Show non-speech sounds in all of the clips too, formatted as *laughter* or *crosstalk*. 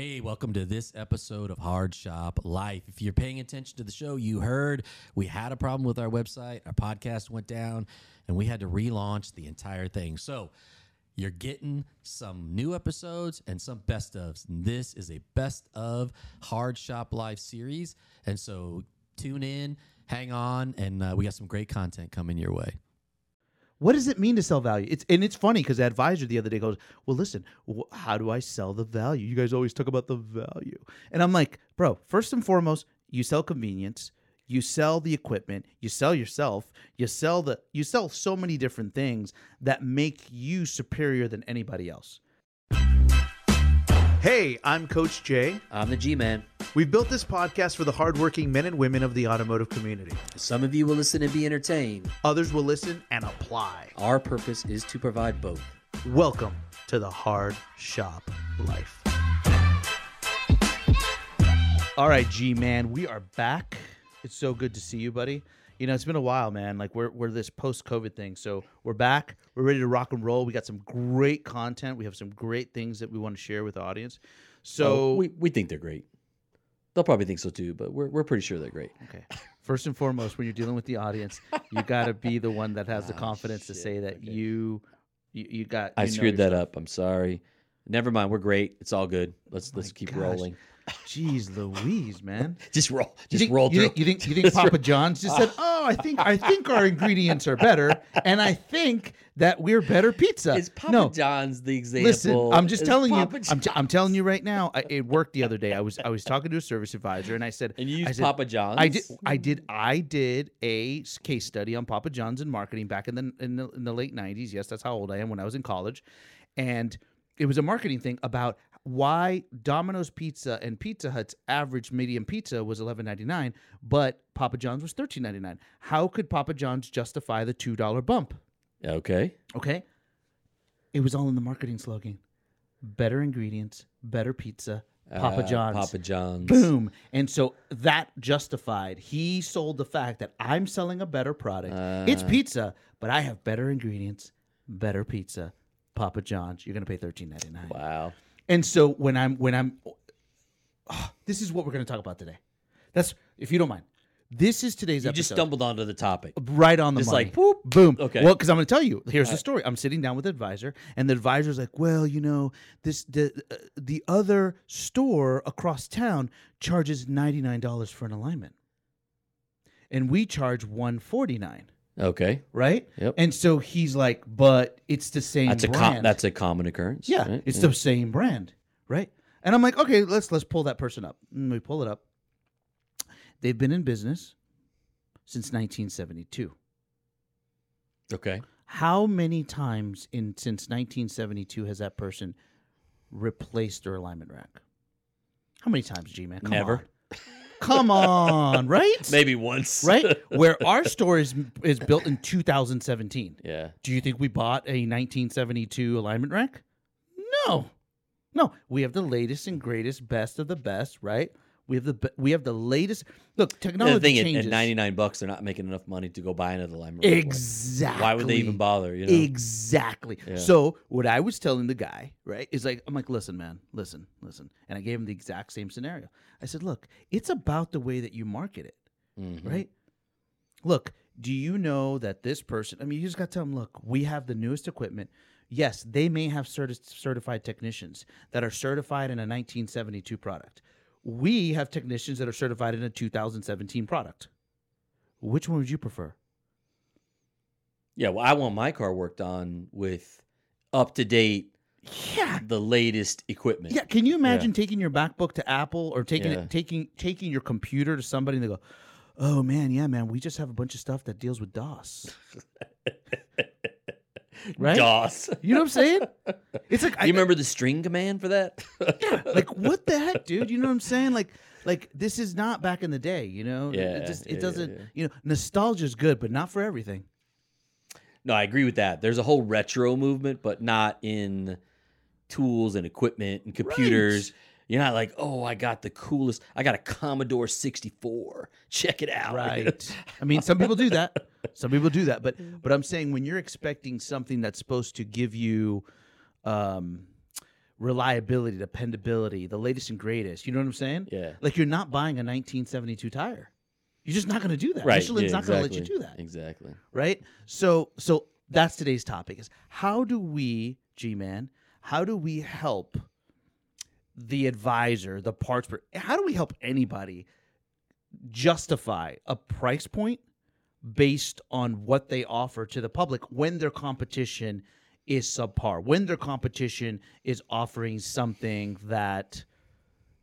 Hey, welcome to this episode of Hard Shop Life. If you're paying attention to the show, you heard we had a problem with our website, our podcast went down, and we had to relaunch the entire thing. So, you're getting some new episodes and some best ofs. This is a best of Hard Shop Life series. And so, tune in, hang on, and uh, we got some great content coming your way. What does it mean to sell value? It's and it's funny because the advisor the other day goes, "Well, listen, wh- how do I sell the value? You guys always talk about the value." And I'm like, "Bro, first and foremost, you sell convenience, you sell the equipment, you sell yourself, you sell the you sell so many different things that make you superior than anybody else." Hey, I'm Coach J. I'm the G Man. We've built this podcast for the hardworking men and women of the automotive community. Some of you will listen and be entertained. Others will listen and apply. Our purpose is to provide both. Welcome to the Hard Shop Life. All right, G man, we are back. It's so good to see you, buddy. You know, it's been a while, man. Like we're we're this post COVID thing, so we're back. We're ready to rock and roll. We got some great content. We have some great things that we want to share with the audience. So Oh, we, we think they're great. They'll probably think so too, but we're, we're pretty sure they're great. Okay. First and foremost, when you're dealing with the audience, you got to be the one that has the Ah, *laughs* confidence to say that Okay. you, you you got. I you know screwed that stuff. up. I'm sorry. Never mind. We're great. It's all good. Let's Oh let's keep gosh. rolling. Jeez, Louise, man. *laughs* Just roll. Just think, roll you think, you think you think Papa *laughs* John's just said, "Oh, I think I think our ingredients are better, and I think that we're better pizza." Is Papa no, John's the example? listen, I'm just telling Papa you. I'm, t- I'm telling you right now. I, it worked the other day. I was I was talking to a service advisor, and I said, and you I use said, Papa John's. I did. I did. I did a case study on Papa John's and marketing back in the in the, in the late '90s. Yes, that's how old I am. When I was in college, and it was a marketing thing about why Domino's Pizza and Pizza Hut's average medium pizza was $11.99, but Papa John's was $13.99. How could Papa John's justify the two dollar bump? Okay. Okay, it was all in the marketing slogan: better ingredients, better pizza. Papa Uh, John's. Papa John's. Boom. And so that justified. He sold the fact that I'm selling a better product. it's Uh, pizza, but I have better ingredients, better pizza. Papa John's, you're gonna pay thirteen ninety nine. Wow. And so when I'm when I'm, oh, this is what we're gonna talk about today. That's if you don't mind. This is today's episode. You episode. just stumbled onto the topic. right on the Just money. like, whoop. boom. Okay. Well, because I'm going to tell you. Here's the story. I'm sitting down with the advisor, and the advisor's like, "Well, you know, this the uh, the other store across town charges ninety nine dollars for an alignment, and we charge one forty nine, Okay. right? Yep. And so he's like, "But it's the same That's a brand." com- that's a common occurrence. yeah, right? it's Yeah. the same brand, right? And I'm like, "Okay, let's let's pull that person up." And we pull it up. They've been in business since 1972. okay. How many times in since 1972 has that person replaced their alignment rack? How many times, G man? Never. On. Come on, right? *laughs* Maybe once. Right? *laughs* Where our store is is built in 2017. yeah. Do you think we bought a 1972 alignment rack? No. No, we have the latest and greatest, best of the best, right? We have the we have the latest. Look, technology the thing at, changes. at 99 bucks, they're not making enough money to go buy another rack. Exactly. Why would they even bother? You know. Exactly. Yeah. So what I was telling the guy, right, is like, I'm like, listen, man, listen, listen, and I gave him the exact same scenario. I said, look, it's about the way that you market it, Mhm. right? Look, do you know that this person? I mean, you just got to tell them, look, we have the newest equipment. Yes, they may have certi- certified technicians that are certified in a 1972 product. We have technicians that are certified in a 2017 product. Which one would you prefer? Yeah, well, I want my car worked on with up to date, Yeah, the latest equipment. Yeah, can you imagine taking your MacBook to Apple or taking Yeah. it, taking taking your computer to somebody and they go, "Oh man, yeah, man, we just have a bunch of stuff that deals with DOS." *laughs* *laughs* right? DOS. You know what I'm saying? It's like *laughs* you remember the string command for that? *laughs* yeah, like what the heck, dude? You know what I'm saying? Like like this is not back in the day, you know? It- Yeah, it just it yeah, doesn't, yeah. you know, nostalgia's good, but not for everything. no, I agree with that. There's a whole retro movement, but not in tools and equipment and computers. You're not like, oh, I got the coolest. I got a Commodore 64. Check it out. Right. I mean, *laughs* some people do that. Some people do that, but but I'm saying when you're expecting something that's supposed to give you um reliability, dependability, the latest and greatest. You know what I'm saying? Yeah. Like you're not buying a 1972 tire. You're just not going to do that. Right. Michelin's yeah, not going to let you do that Exactly. right? So so that's today's topic is how do we, G man, how do we help the advisor, the parts per how do we help anybody justify a price point based on what they offer to the public when their competition is subpar, when their competition is offering something that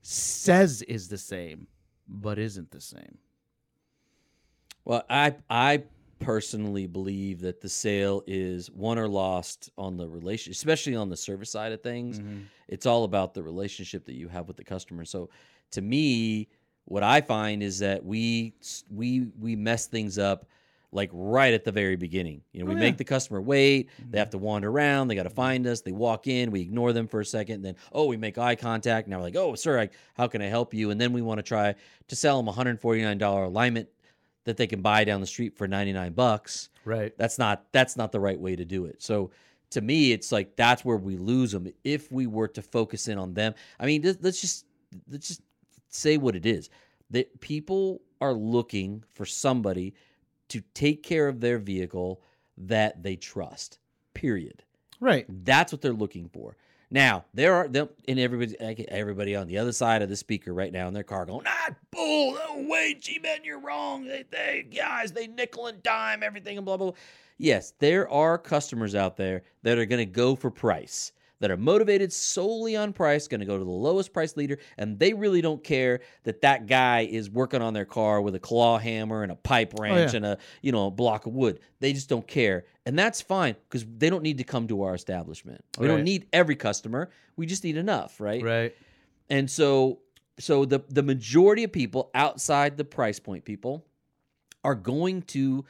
says is the same but isn't the same. Well, I I personally believe that the sale is won or lost on the relation, especially on the service side of things. Mm-hmm. It's all about the relationship that you have with the customer. So, to me, what I find is that we we we mess things up like right at the very beginning. You know, we Oh, make the customer wait. They mm-hmm. have to wander around. They got to find us. They walk in. We ignore them for a second. Then, oh, we make eye contact. Now we're like, oh, sir, I, how can I help you? And then we want to try to sell them a $149 alignment that they can buy down the street for 99 bucks. Right. That's not that's not the right way to do it. So to me, it's like that's where we lose them if we were to focus in on them. I mean, let's- just let's just say what it is. That people are looking for somebody to take care of their vehicle that they trust. Period. Right. That's what they're looking for. Now there are them and everybody everybody on the other side of the speaker right now in their car going, ah, bull, no way, G men, you're wrong. They, they guys, they nickel and dime everything and blah blah. blah. Yes, there are customers out there that are going to go for price, that are motivated solely on price, going to go to the lowest price leader, and they really don't care that that guy is working on their car with a claw hammer and a pipe oh, wrench yeah. and a you know a block of wood. They just don't care, and that's fine because they don't need to come to our establishment. We Right. don't need every customer. We just need enough, right? Right. And so so the the majority of people outside the price point people are going to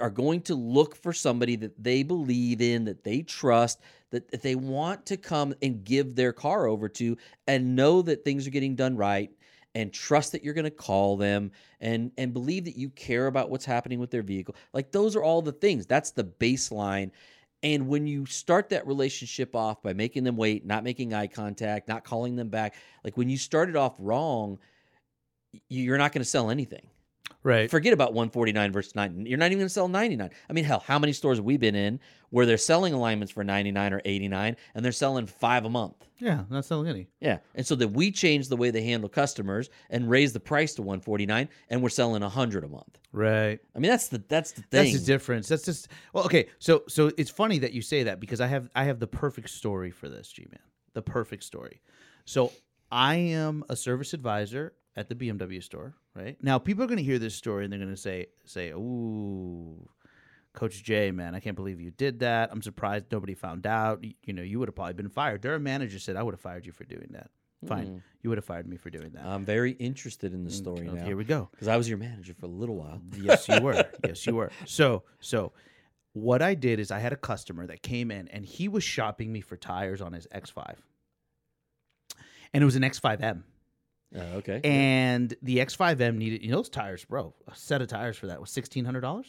are going to look for somebody that they believe in, that they trust, that, that they want to come and give their car over to and know that things are getting done right and trust that you're going to call them and and believe that you care about what's happening with their vehicle. Like those are all the things. That's the baseline. And when you start that relationship off by making them wait, not making eye contact, not calling them back, like when you start it off wrong, you're not going to sell anything. Right. Forget about 149 versus 9. You're not even going to sell 99. I mean, hell, how many stores have we been in where they're selling alignments for 99 or 89 and they're selling 5 a month? yeah, not selling any. Yeah. And so then we change the way they handle customers and raise the price to 149 and we're selling 100 a month. Right. I mean, that's the that's the That's the difference. That's just well, okay. So so it's funny that you say that because I have I have the perfect story for this, G man. The perfect story. So I am a service advisor at the BMW store, right? Now people are going to hear this story and they're going to say say, "Ooh, Coach J, man, I can't believe you did that. I'm surprised nobody found out. You, you know, you would have probably been fired." Their manager said, "I would have fired you for doing that." Fine, hmm. you would have fired me for doing that. I'm very interested in the mm, story Okay, now Here we go. because I was your manager for a little while. Yes, you were. *laughs* yes, you were. So, so what I did is I had a customer that came in and he was shopping me for tires on his X5. And it was an X5M. Uh, okay. And the X5M needed, you know, those tires, bro, a set of tires for that was $1,600.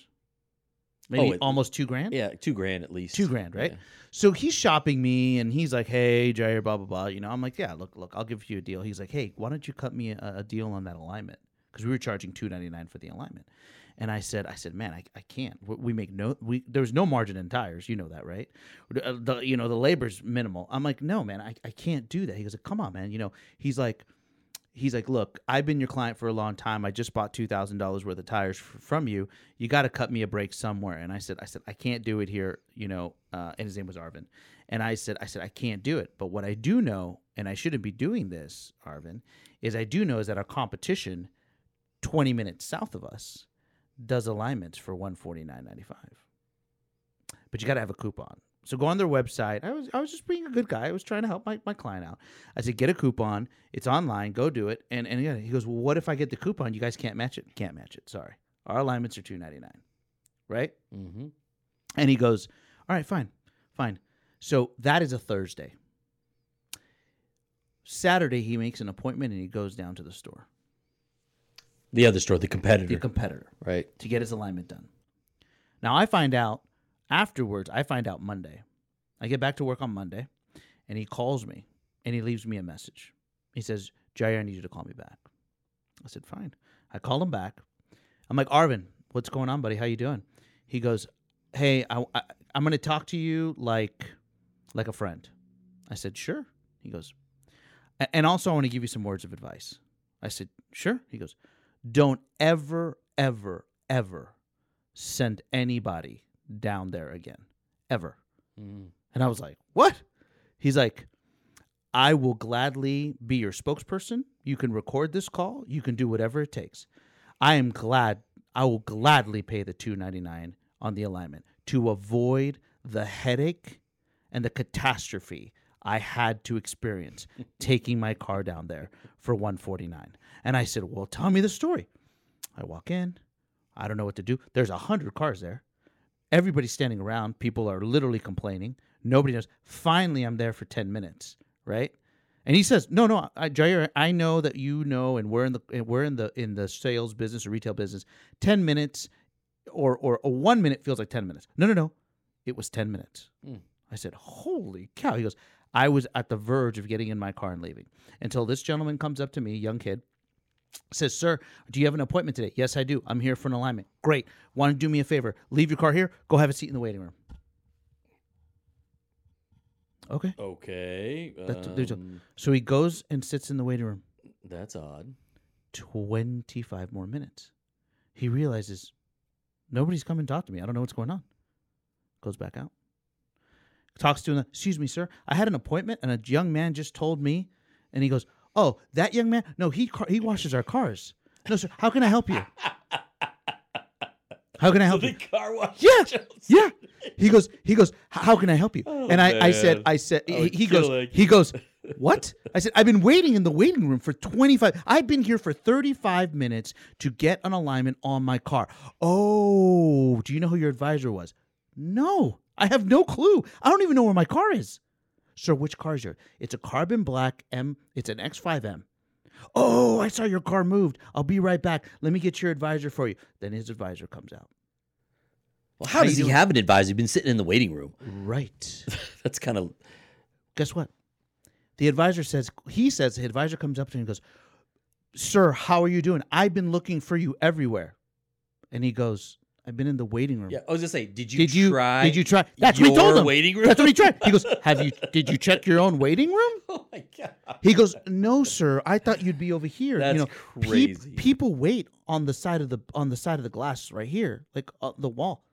Maybe Oh, it- almost two grand. yeah, two grand at least. Two grand, right? Yeah. So he's shopping me and he's like, hey, Jair, blah, blah, blah. You know, I'm like, yeah, look, look, I'll give you a deal. He's like, hey, why don't you cut me a, a deal on that alignment? Because we were charging two ninety nine for the alignment. And I said, I said, man, I, I can't. We, we make no, we there's no margin in tires. You know that, right? Uh, The, you know, the labor's minimal. I'm like, no, man, I, I can't do that. He goes, come on, man. You know, he's like, he's like, look, I've been your client for a long time. I just bought two thousand dollars worth of tires f- from you. You got to cut me a break somewhere. And I said, I said, I can't do it here. You know, uh, and his name was Arvin. And I said, I said, I can't do it. But what I do know, and I shouldn't be doing this, Arvin, is I do know is that our competition, twenty minutes south of us, does alignments for one forty nine ninety five. But you got to have a coupon. So go on their website. I was I was just being a good guy. I was trying to help my, my client out. I said, get a coupon. It's online. Go do it. And and yeah, he goes, well, what if I get the coupon? You guys can't match it. Can't match it. Sorry. Our alignments are two ninety nine, right? Mm-hmm. And he goes, all right, fine, fine. So that is a Thursday. Saturday, he makes an appointment and he goes down to the store, The other store, the competitor, the competitor, right? to get his alignment done. Now I find out afterwards. I find out Monday. I get back to work on Monday, and he calls me and he leaves me a message. He says, Jerry, I need you to call me back. I said, fine. I call him back. I'm like, Arvin, what's going on, buddy? How you doing? He goes, hey, I, I, I'm going to talk to you like, like a friend. I said, sure. He goes, and also I want to give you some words of advice. I said, sure. He goes, don't ever, ever, ever send anybody down there again, ever. Mm. And I was like, what? He's like, I will gladly be your spokesperson. You can record this call. You can do whatever it takes. I am glad. I will gladly pay the two ninety nine on the alignment to avoid the headache and the catastrophe I had to experience *laughs* taking my car down there for one forty nine. And I said, well, tell me the story. I walk in. I don't know what to do. There's a hundred cars there. Everybody's standing around. People are literally complaining. Nobody knows. Finally, I'm there for 10 minutes, right? And he says, "No, no, I, Jair, I know that you know, and we're in the we're in the in the sales business or retail business. Ten minutes, or or, or one minute feels like ten minutes. No, no, no, it was ten minutes. Hmm. I said, "Holy cow!" He goes, "I was at the verge of getting in my car and leaving until this gentleman comes up to me, young kid, says, Sir, do you have an appointment today? Yes, I do. I'm here for an alignment. Great. Want to do me a favor? Leave your car here. Go have a seat in the waiting room. Okay. Okay. That's- there's a- um, So he goes and sits in the waiting room that's odd. 25 more minutes. He realizes nobody's come and talked to me. I don't know what's going on. Goes back out. Talks to him. Excuse me, sir. I had an appointment and a young man just told me. And he goes, Oh, that young man? No, he car- he washes our cars. No, sir. How can I help you? How can I help *laughs* the you? car wash. Yeah. *laughs* Yeah. He goes, he goes, how can I help you? Oh, and I, I said. I said, I he, he goes, he goes, *laughs* what? I said, I've been waiting in the waiting room for 25. I've been here for 35 minutes to get an alignment on my car. Oh, do you know who your advisor was? No, I have no clue. I don't even know where my car is. Sir, which car is yours? It's a carbon black M. It's an X5M. Oh, I saw your car moved. I'll be right back. Let me get your advisor for you. Then his advisor comes out. Well, How how does he doing? have an advisor? He's been sitting in the waiting room. Right. *laughs* That's kind of guess what? The advisor says, he says, the advisor comes up to him and goes, Sir, how are you doing? I've been looking for you everywhere. And he goes, I've been in the waiting room. yeah. I was gonna say, did you Did you try? Did you try? That's what he told him. waiting room? That's what he tried. He goes, Have you did you check your own waiting room? *laughs* oh my god. He goes, No, sir. I thought you'd be over here. That's you know, crazy. people wait on the side of the on the side of the glass right here, like uh, the wall.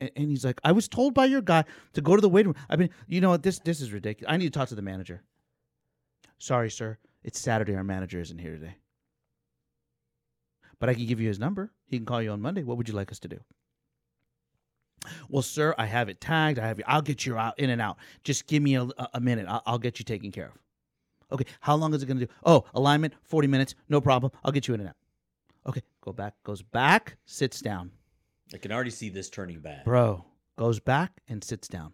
And, and he's like, I was told by your guy to go to the waiting room. I mean, you know what? This this is ridiculous. I need to talk to the manager. Sorry, sir. It's Saturday. Our manager isn't here today. But I can give you his number. He can call you on Monday. What would you like us to do? Well, sir, I have it tagged. I have. you. I'll get you out in and out. Just give me a, a- minute. I'll, I'll get you taken care of. Okay. How long is it going to do? Oh, alignment, forty minutes. No problem. I'll get you in and out. Okay. Go back. Goes back. Sits down. I can already see this turning bad. Bro goes back and sits down.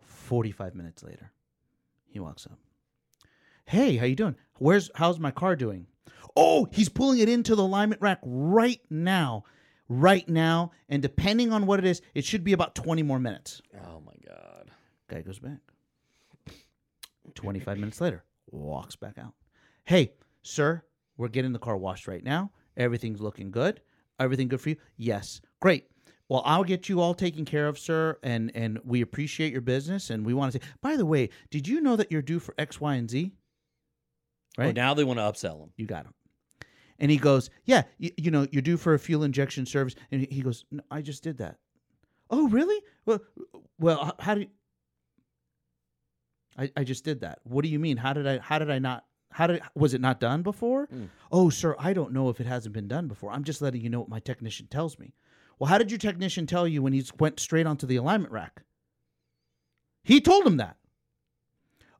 Forty-five minutes later, he walks up. Hey, how you doing? Where's how's my car doing? Oh, he's pulling it into the alignment rack right now, right now. And depending on what it is, it should be about twenty more minutes. Oh my god. Guy goes back. 25 minutes later, walks back out. Hey, sir, we're getting the car washed right now. Everything's looking good. Everything good for you? Yes. Great. Well, I'll get you all taken care of, sir, and and we appreciate your business and we want to say, by the way, did you know that you're due for X, Y, and Z? Oh, Right? now they want to upsell him. You got him. And he goes, Yeah, you, you know, you're due for a fuel injection service. And he- he goes, no, I just did that. Oh, really? Well, well, how do you? I, I just did that. What do you mean? How did I? How did I not? How did? Was it not done before? Mm. Oh, sir, I don't know if it hasn't been done before. I'm just letting you know what my technician tells me. Well, how did your technician tell you when he went straight onto the alignment rack? He told him that.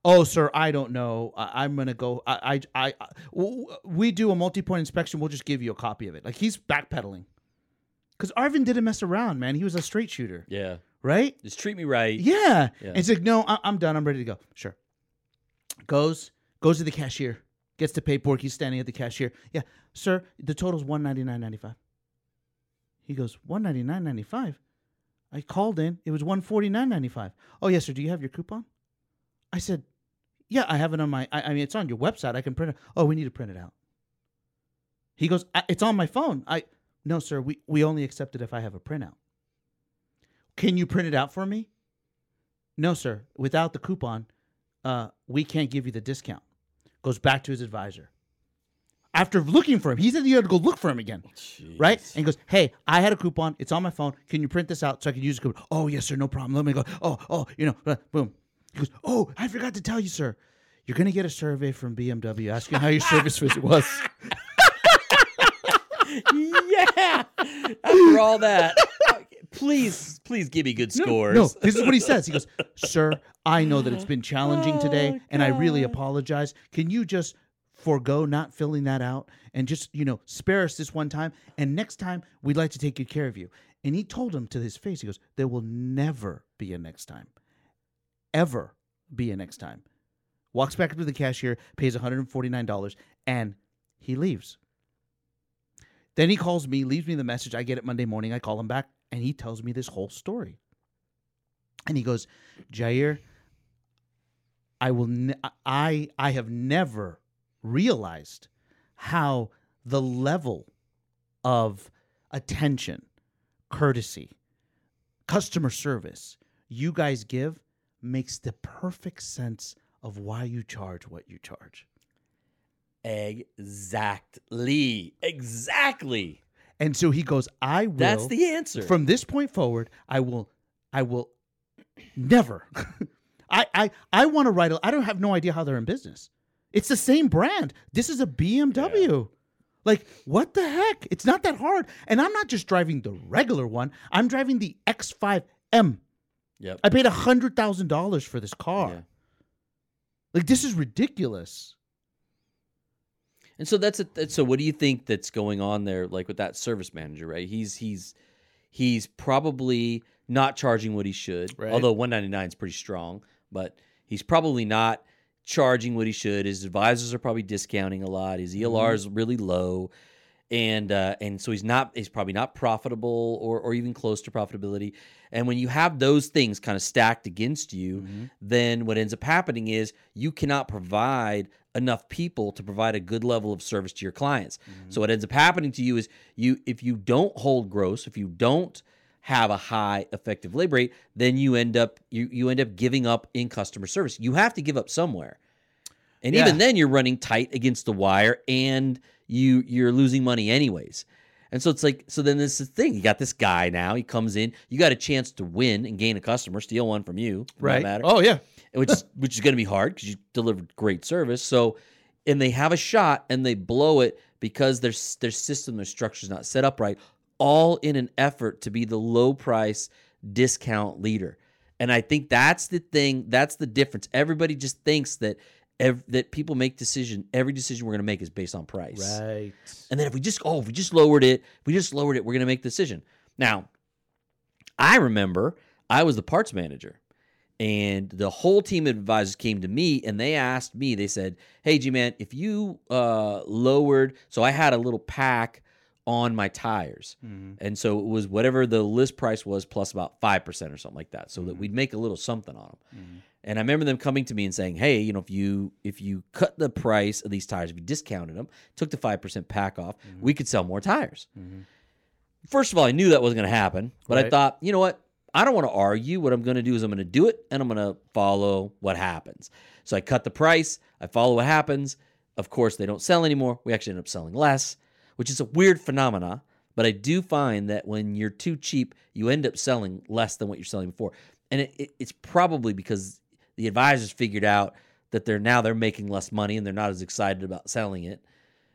Oh, sir, I don't know. I, I'm gonna go. I, I, I, I- w- we do a multi-point inspection. We'll just give you a copy of it. Like he's backpedaling, because Arvin didn't mess around, man. He was a straight shooter, Yeah. right? Just treat me right. Yeah. Yeah. And it's like, no, I, I'm done. I'm ready to go. Sure. Goes, goes to the cashier, gets the paperwork. He's standing at the cashier. Yeah, sir, the total's one ninety nine ninety five. He goes, one ninety nine ninety five. I called in. It was one forty nine ninety five. Oh yes, sir. Do you have your coupon? I said, Yeah, I have it on my. I, I mean, it's on your website. I can print it. Oh, we need to print it out. He goes, "I- "It's on my phone." I no, sir. We we only accept it if I have a printout. Can you print it out for me? No, sir. Without the coupon, uh, we can't give you the discount. Goes back to his advisor. After looking for him, he said you had to go look for him again, right? And he goes, "Hey, I had a coupon. It's on my phone. Can you print this out so I can use the coupon?" Oh, yes, sir. No problem. Let me go. Oh, oh, you know, boom. He goes, "Oh, I forgot to tell you, sir. You're gonna get a survey from BMW asking how your service visit was." *laughs* yeah. After all that, please, please give me good scores. No, this is what he says. He goes, Sir, I know that it's been challenging oh, today, Oh, and I really apologize. Can you just forego not filling that out and just, you know, spare us this one time? And next time, we'd like to take good care of you. And he told him to his face, he goes, There will never be a next time. Ever be a next time. Walks back up to the cashier, pays $149, and he leaves. Then he calls me, leaves me the message. I get it Monday morning. I call him back, and he tells me this whole story. And he goes, Jair, I will. Ne- I I have never realized how the level of attention, courtesy, customer service you guys give makes the perfect sense of why you charge what you charge. Exactly. Exactly. And so he goes, I will. That's the answer. from this point forward, I will, I will never. *laughs* I, I, I want to write. A, I don't have no idea how they're in business. It's the same brand. This is a BMW. Like what the heck? It's not that hard. And I'm not just driving the regular one. I'm driving the X5M. Yep. I paid hundred thousand dollars for this car. Yeah. Like this is ridiculous. And so that's a, so what do you think that's going on there like with that service manager, right? He's he's he's probably not charging what he should. Right. Although 199 is pretty strong, but he's probably not charging what he should. His advisors are probably discounting a lot. His ELR is mm-hmm. really low. And uh, and so he's not he's probably not profitable or or even close to profitability. And when you have those things kind of stacked against you, then what ends up happening is you cannot provide enough people to provide a good level of service to your clients. So what ends up happening to you is you if you don't hold gross, if you don't have a high effective labor rate, then you end up you you end up giving up in customer service. You have to give up somewhere. And Yeah. even then you're running tight against the wire and you you're losing money anyways. And so it's like so then this is the thing. You got this guy now, he comes in, you got a chance to win and gain a customer, steal one from you, right? matter Oh yeah. which is *laughs* which is going to be hard because you delivered great service. So, and they have a shot and they blow it because their their system, their structure is not set up right. All in an effort to be the low price discount leader. And I think that's the thing. That's the difference. Everybody just thinks that ev- that people make decision. Every decision we're going to make is based on price. Right. And then if we just oh, if we just lowered it, if we just lowered it, we're gonna make the decision. Now, I remember I was the parts manager, and the whole team of advisors came to me and they asked me. They said, "Hey, G man, if you uh, lowered, so I had a little pack on my tires, mm-hmm. and so it was whatever the list price was plus about five percent or something like that, so that mm-hmm. we'd make a little something on them." Mm-hmm. And I remember them coming to me and saying, "Hey, you know, if you if you cut the price of these tires, if you discounted them, took the five percent pack off, mm-hmm. we could sell more tires." Mm-hmm. First of all, I knew that wasn't going to happen, but I thought, you know what? I don't want to argue. What I'm going to do is I'm going to do it, and I'm going to follow what happens. So I cut the price. I follow what happens. Of course, they don't sell anymore. We actually end up selling less, which is a weird phenomena. But I do find that when you're too cheap, you end up selling less than what you're selling before, and it, it, it's probably because the advisors figured out that they're now they're making less money and they're not as excited about selling it.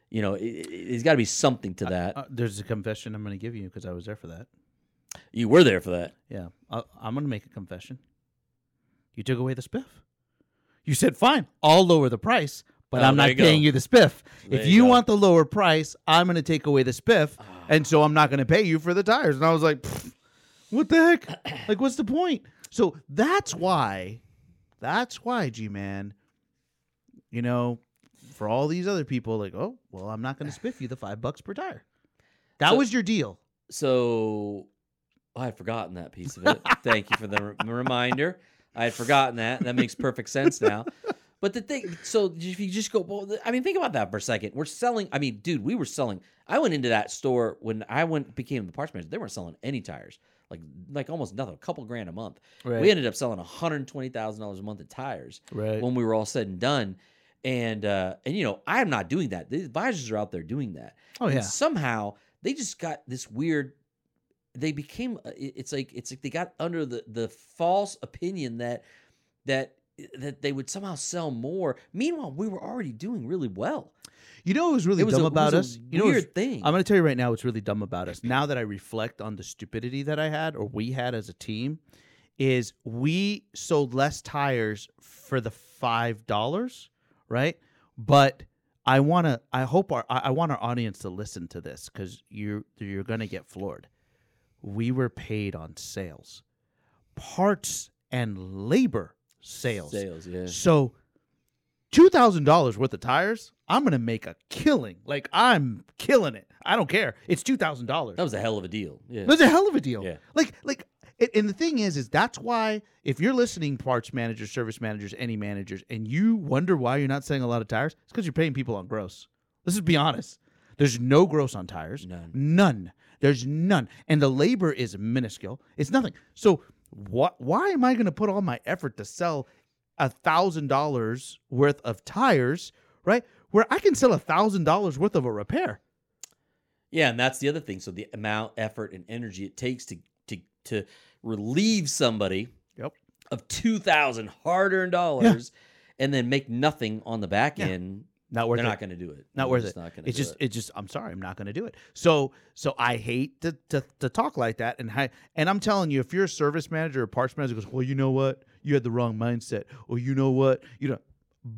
You know, it, there's got to be something to that. Uh, there's a confession I'm going to give you because I was there for that. you were there for that. Yeah, i I'm going to make a confession. You took away the spiff. You said, "Fine, I'll lower the price, but Oh, I'm not you go. paying you the spiff. There if you you want the lower price, I'm going to take away the spiff, and so I'm not going to pay you for the tires." And I was like, "What the heck? *clears throat* like, what's the point?" So that's why, that's why, G man. You know, for all these other people, like, oh, well, I'm not going to spiff you the five bucks per tire. That So- was your deal. So I had forgotten that piece of it. *laughs* Thank you for the re- reminder. I had forgotten that. That makes perfect sense now. But the thing, so if you just go, well, I mean, think about that for a second. We're selling. I mean, dude, we were selling. I went into that store when I went became the parts manager. They weren't selling any tires, like like almost nothing, a couple grand a month. Right. We ended up selling one hundred twenty thousand dollars a month in tires Right. when we were all said and done. And uh, and you know, I'm not doing that. The advisors are out there doing that. oh And yeah. somehow they just got this weird. They became. uh, It's like it's like they got under the the false opinion that that that they would somehow sell more. Meanwhile, we were already doing really well. You know what was really It was dumb a, about it was us? a You know what was- weird thing. I'm going to tell you right now what's really dumb about us. Now that I reflect on the stupidity that I had or we had as a team, is we sold less tires for the five dollars, right? But I want to. I hope our. I I want our audience to listen to this because you're you're going to get floored. We were paid on sales, parts and labor sales. Sales, yeah. So, two thousand dollars worth of tires, I'm gonna make a killing. Like I'm killing it. I don't care. It's two thousand dollars. That was a hell of a deal. Yeah. That's a hell of a deal. Yeah. Like like. And the thing is, is that's why if you're listening, parts managers, service managers, any managers, and you wonder why you're not selling a lot of tires, it's because you're paying people on gross. Let's just be honest. There's no gross on tires. None. None. There's none. And the labor is minuscule. It's nothing. So what why am I gonna put all my effort to sell a thousand dollars worth of tires, right? Where I can sell a thousand dollars worth of a repair. Yeah, and that's the other thing. So the amount, effort, and energy it takes to to to relieve somebody Yep. of two thousand hard-earned dollars, and then make nothing on the back Yeah. end. Not worth They're it. not going to do it. not They're worth it. Not gonna It's just, it. it's just. I'm sorry, I'm not going to do it. So, so I hate to, to to talk like that, and I and I'm telling you, if you're a service manager or parts manager, goes, well, you know what, you had the wrong mindset, or you know what, you know,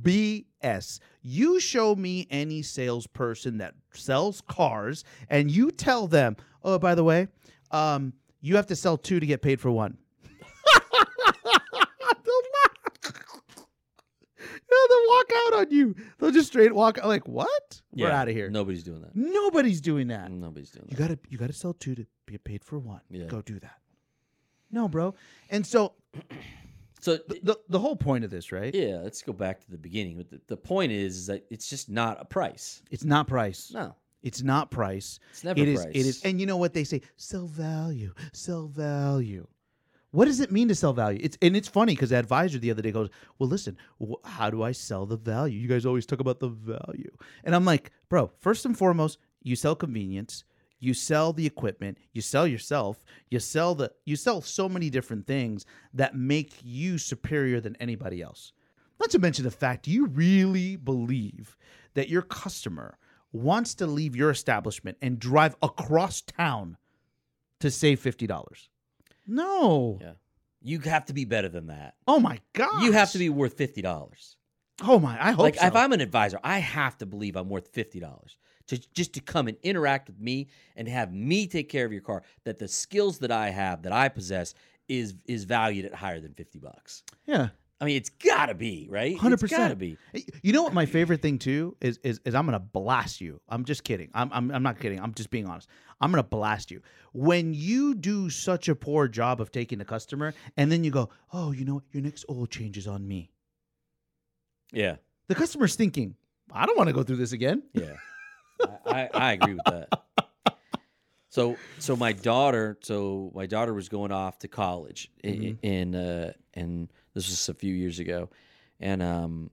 BS. You show me any salesperson that sells cars, and you tell them, oh, by the way, um, you have to sell two to get paid for one. *laughs* Yeah, they'll walk out on you. They'll just straight walk out like, what? We're out of here. Nobody's doing that. Nobody's doing that. Nobody's doing You gotta you gotta sell two to get paid for one. Yeah. Go do that. No, bro. And so *clears throat* So the, the, the whole point of this, right? yeah, let's go back to the beginning. But the, the point is, is that it's just not a price. It's not price. No, It's not price. it's never It is price. it is and you know what they say? Sell value. Sell value. What does it mean to sell value? It's and it's funny because the advisor the other day goes, "Well, listen, wh- how do I sell the value? You guys always talk about the value." And I'm like, "Bro, first and foremost, you sell convenience, you sell the equipment, you sell yourself, you sell the you sell so many different things that make you superior than anybody else. Not to mention the fact you really believe that your customer wants to leave your establishment and drive across town to save $50. No. Yeah, you have to be better than that. Oh my god. You have to be worth fifty dollars. Oh my, I hope Like so. if I'm an advisor, I have to believe I'm worth fifty dollars to just to come and interact with me and have me take care of your car. That the skills that I have, that I possess, is is valued at higher than fifty bucks. yeah. I mean, it's gotta be right. Hundred It's gotta be. You know what my favorite thing too is is is I'm gonna blast you. I'm just kidding. I'm I'm I'm not kidding. I'm just being honest. I'm gonna blast you when you do such a poor job of taking the customer, and then you go, oh, you know what? Your next oil change is on me. Yeah, The customer's thinking, I don't want to go through this again. yeah. I, I agree with that. *laughs* So so my daughter, so my daughter was going off to college Mhm. i- in uh and this was a few years ago, and um,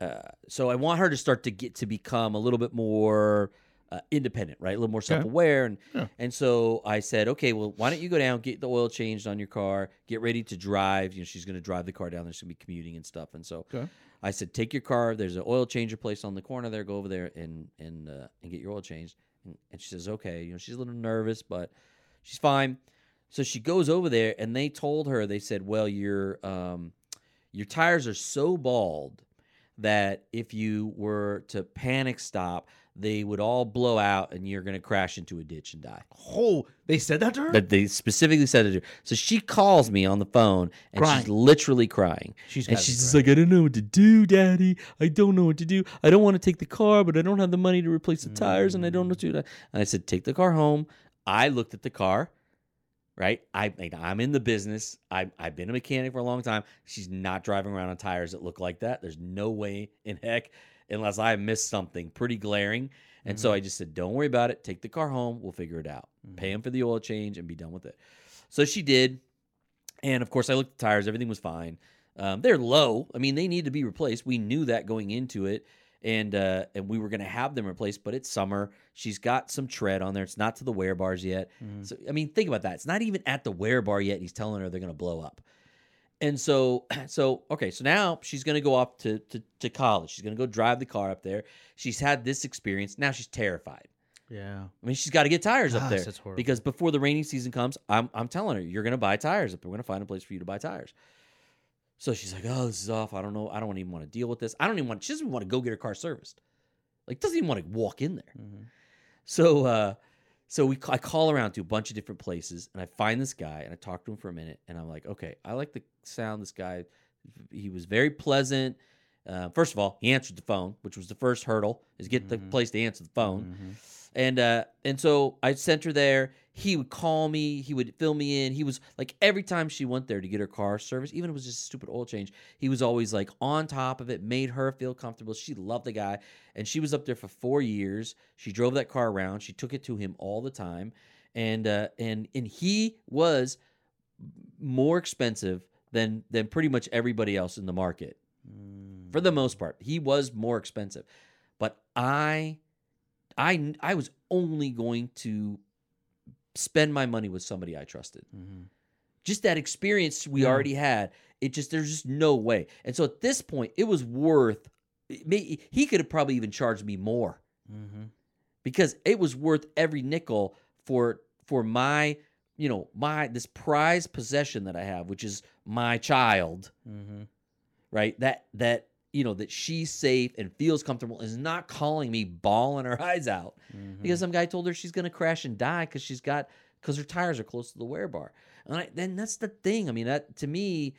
uh, so I want her to start to get to become a little bit more uh, independent, right? A little more self aware, and Yeah. and so I said, okay, well, why don't you go down, get the oil changed on your car, get ready to drive. You know, she's going to drive the car down. There's going to be commuting and stuff, and so Okay. I said, take your car. There's an oil changer place on the corner there. Go over there and and uh, and get your oil changed. And, and she says, okay. You know, she's a little nervous, but she's fine. So she goes over there, and they told her, they said, well, your um, your tires are so bald that if you were to panic stop, they would all blow out, and you're going to crash into a ditch and die. Oh, they said that to her? That they specifically said it. to her. So she calls me on the phone, and Crying. she's literally crying. She's And she's just like, I don't know what to do, Daddy. I don't know what to do. I don't want to take the car, but I don't have the money to replace the tires, and I don't know mm. what to do. And I said, Take the car home. I looked at the car. Right? I I'm in the business. I I've been a mechanic for a long time. She's not driving around on tires that look like that. There's no way in heck unless I missed something pretty glaring. And so I just said, "Don't worry about it. Take the car home. We'll figure it out. Pay him for the oil change and be done with it." So she did, and of course I looked at the tires. Everything was fine. Um, they're low. I mean, they need to be replaced. We knew that going into it, and uh, and we were going to have them replaced. But it's summer. She's got some tread on there. It's not to the wear bars yet. So I mean, think about that. It's not even at the wear bar yet. He's telling her they're going to blow up. And so, *clears throat* so okay, so now she's going to go off to, to to college. She's going to go drive the car up there. She's had this experience. Now she's terrified. Yeah. I mean, she's got to get tires up there because before the rainy season comes, I'm I'm telling her you're going to buy tires up. there. We're going to find a place for you to buy tires. So she's like, "Oh, this is off. I don't know. I don't even want to deal with this. I don't even want. She doesn't even want to go get her car serviced. Like, doesn't even want to walk in there." Mhm. So, uh, so we I call around to a bunch of different places, and I find this guy, and I talk to him for a minute, and I'm like, okay, I like the sound. This guy, he was very pleasant. Uh, first of all, he answered the phone, which was the first hurdle, is get the Mhm. place to answer the phone. Mhm. And uh, and so I sent her there. He would call me. He would fill me in. He was like every time she went there to get her car service, even if it was just a stupid oil change, he was always like on top of it. Made her feel comfortable. She loved the guy, and she was up there for four years. She drove that car around. She took it to him all the time, and uh, and and he was more expensive than than pretty much everybody else in the market Mm. for the most part. He was more expensive, but I, I, I was only going to spend my money with somebody I trusted. Mhm. Just that experience we Yeah. already had. It just there's just no way. And so at this point, it was worth. it may- He could have probably even charged me more Mhm. because it was worth every nickel for for my you know my this prized possession that I have, which is my child Mm-hmm. right? That that you know that she's safe and feels comfortable is not calling me bawling her *laughs* eyes out Mhm. because some guy told her she's gonna crash and die because she's got because her tires are close to the wear bar. And I, then that's the thing. I mean, that to me,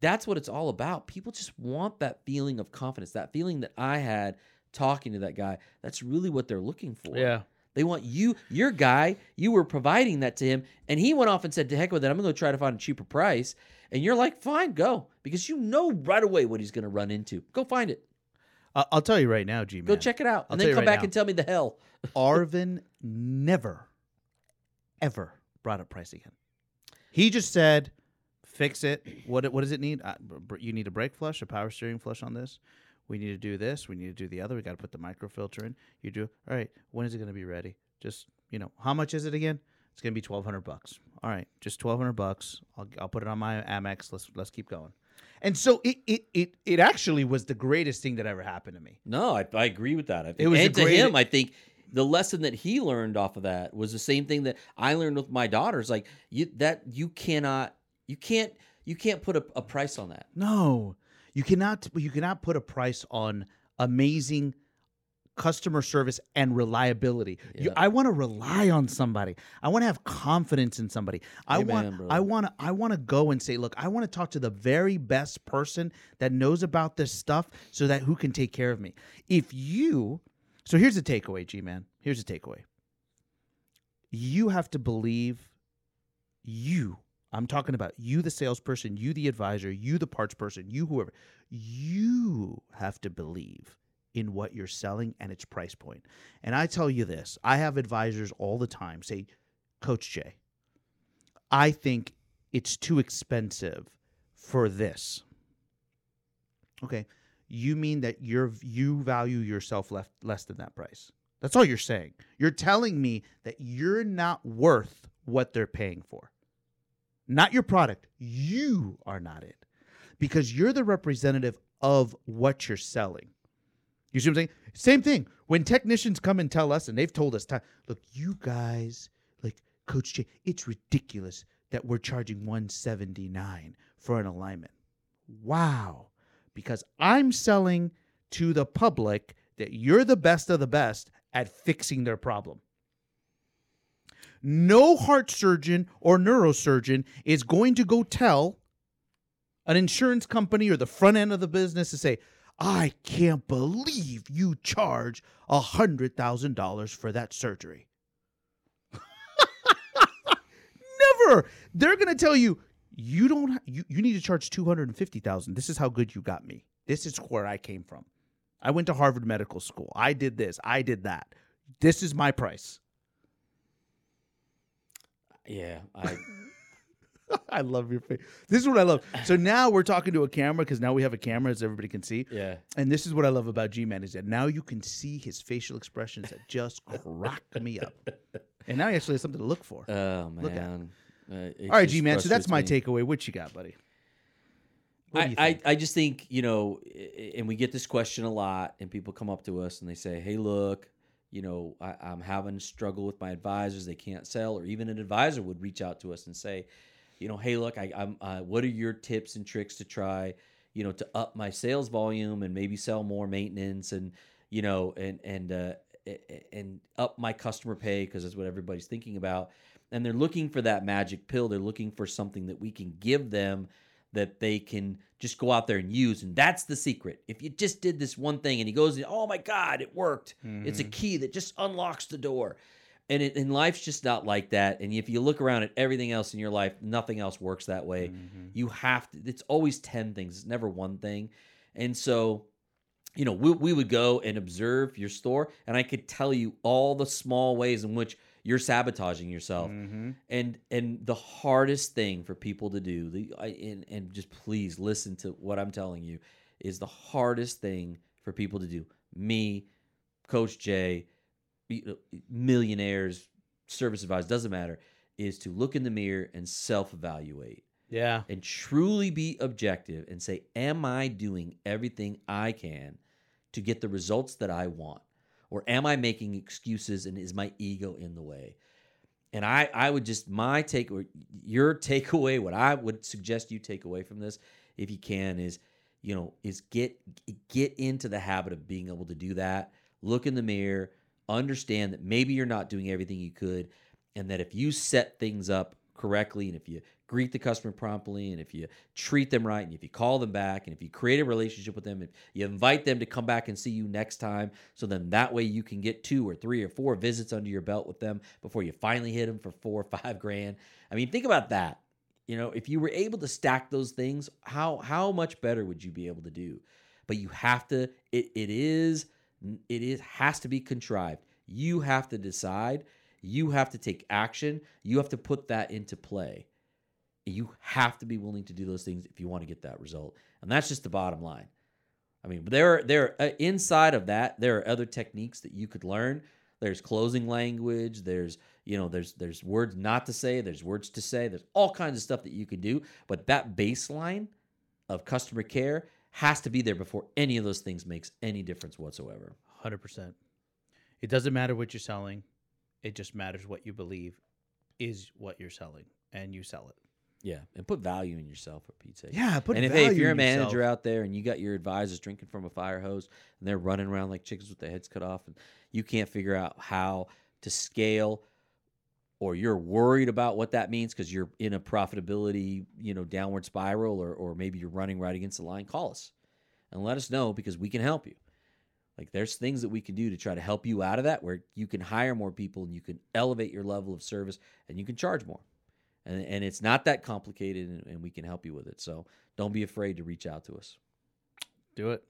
that's what it's all about. People just want that feeling of confidence, that feeling that I had talking to that guy. That's really what they're looking for. Yeah. They want you, your guy, you were providing that to him, and he went off and said, To heck with it, I'm gonna go try to find a cheaper price. And you're like, fine, go. Because you know right away what he's gonna run into. Go find it. I- I'll tell you right now, G man. Go check it out. I'll and then come right back now. and tell me the hell. *laughs* Arvin never, ever brought up price again. He just said, "Fix it. What what does it need? Uh, you need a brake flush, a power steering flush on this. We need to do this. We need to do the other. We got to put the microfilter in. You do all right. When is it going to be ready? Just you know, how much is it again? It's going to be twelve hundred bucks. All right, just twelve hundred bucks. I'll I'll put it on my Amex. Let's let's keep going." And so it it it it actually was the greatest thing that ever happened to me. No, I, I agree with that. I think, It was and to great- him, I think the lesson that he learned off of that was the same thing that I learned with my daughters. Like you, that you cannot, you can't, you can't put a, a price on that. No, you cannot. You cannot put a price on amazing customer service and reliability. You, I want to rely on somebody. I want to have confidence in somebody. I Amen, want. brother. I want to. I want to go and say, look, I want to talk to the very best person that knows about this stuff, so that who can take care of me. If you, so here's the takeaway, G man. Here's the takeaway. You have to believe you I'm talking about you, the salesperson, you, the advisor, you, the parts person, you, whoever. You have to believe in what you're selling and its price point. And I tell you this I have advisors all the time say, Coach J, I think it's too expensive for this. Okay. You mean that you're you value yourself left less than that price. That's all you're saying. You're telling me that you're not worth what they're paying for not your product. You are not it because you're the representative of what you're selling. You see what I'm saying? Same thing. When technicians come and tell us, and they've told us, look, you guys, like Coach J, it's ridiculous that we're charging 179 for an alignment. Wow. Because I'm selling to the public that you're the best of the best at fixing their problem. No heart surgeon or neurosurgeon is going to go tell an insurance company or the front end of the business to say, I can't believe you charge a $100,000 for that surgery. *laughs* Never. they're gonna tell you you don't. You you need to charge two hundred and fifty thousand. This is how good you got me. This is where I came from. I went to Harvard Medical School. I did this. I did that. This is my price. Yeah, I *laughs* I love your face. This is what I love. So *laughs* now we're talking to a camera because now we have a camera as everybody can see. yeah. And this is what I love about GMan is that now you can see his facial expressions that just crack me up. *laughs* And now he actually has something to look for. Oh Look at man. Uh, All right, GMan. So that's my me. takeaway. What you got, buddy? I, I. I just think you know and we get this question a lot and people come up to us and they say hey look you know I, i'm having a struggle with my advisors they can't sell or even an advisor would reach out to us and say you know hey look I, i'm uh, what are your tips and tricks to try you know to up my sales volume and maybe sell more maintenance and you know and and uh, and up my customer pay because that's what everybody's thinking about and they're looking for that magic pill they're looking for something that we can give them that they can just go out there and use. And that's the secret. If you just did this one thing and he goes, oh my God, it worked. It's a key that just unlocks the door. And, it, and life's just not like that. And if you look around at everything else in your life, nothing else works that way. You have to, it's always 10 things, it's never one thing. And so, you know, we, we would go and observe your store, and I could tell you all the small ways in which you're sabotaging yourself Mm-hmm. and and the hardest thing for people to do the and, and just please listen to what i'm telling you is the hardest thing for people to do me Coach J Uh, millionaires service advisors doesn't matter is to look in the mirror and self-evaluate Yeah. and truly be objective and say am i doing everything i can to get the results that i want or am i making excuses and is my ego in the way and I, I would just my take or your takeaway, what I would suggest you take away from this, if you can, is you know, is get get into the habit of being able to do that. Look in the mirror, understand that maybe you're not doing everything you could, and that if you set things up correctly, and if you greet the customer promptly, and if you treat them right, and if you call them back, and if you create a relationship with them, you invite them to come back and see you next time, so then that way you can get two or three or four visits under your belt with them before you finally hit them for four or *laughs* five grand. I mean, think about that. You know, if you were able to stack those things, how how much better would you be able to do? But you have to. It it is it is has to be contrived. You have to decide. You have to take action. You have to put that into play. You have to be willing to do those things if you want to get that result, and that's just the bottom line. I mean, there are, there uh, inside of that there are other techniques that you could learn. There's closing language. There's you know there's there's words not to say. There's words to say. There's all kinds of stuff that you can do. But that baseline of customer care has to be there before any of those things makes any difference whatsoever. Hundred percent. It doesn't matter what you're selling. It just matters what you believe is what you're selling, and you sell it. Yeah, and put value in yourself for Pete's sake. Yeah, put and if, hey, if you're a manager yourself. out there and you got your advisors drinking from a fire hose and they're running around like chickens with their heads cut off and you can't figure out how to scale or you're worried about what that means because you're in a profitability, you know, downward spiral or or maybe you're running right against the line, call us and let us know because we can help you. Like there's things that we can do to try to help you out of that where you can hire more people and you can elevate your level of service and you can charge more. And, and it's not that complicated and, and we can help you with it. So don't be afraid to reach out to us. Do it.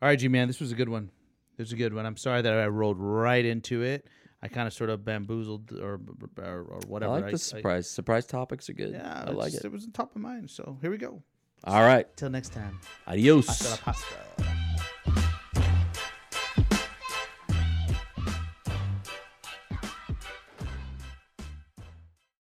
All right, GMan, this was a good one. This was a good one. I'm sorry that I rolled right into it. I kind of sort of bamboozled or or, or whatever. I like the surprise. surprise topics are good. yeah, I like it's- it. It was on top of mind. So here we go. All right. Till next time. Adios. Hasta la pasta.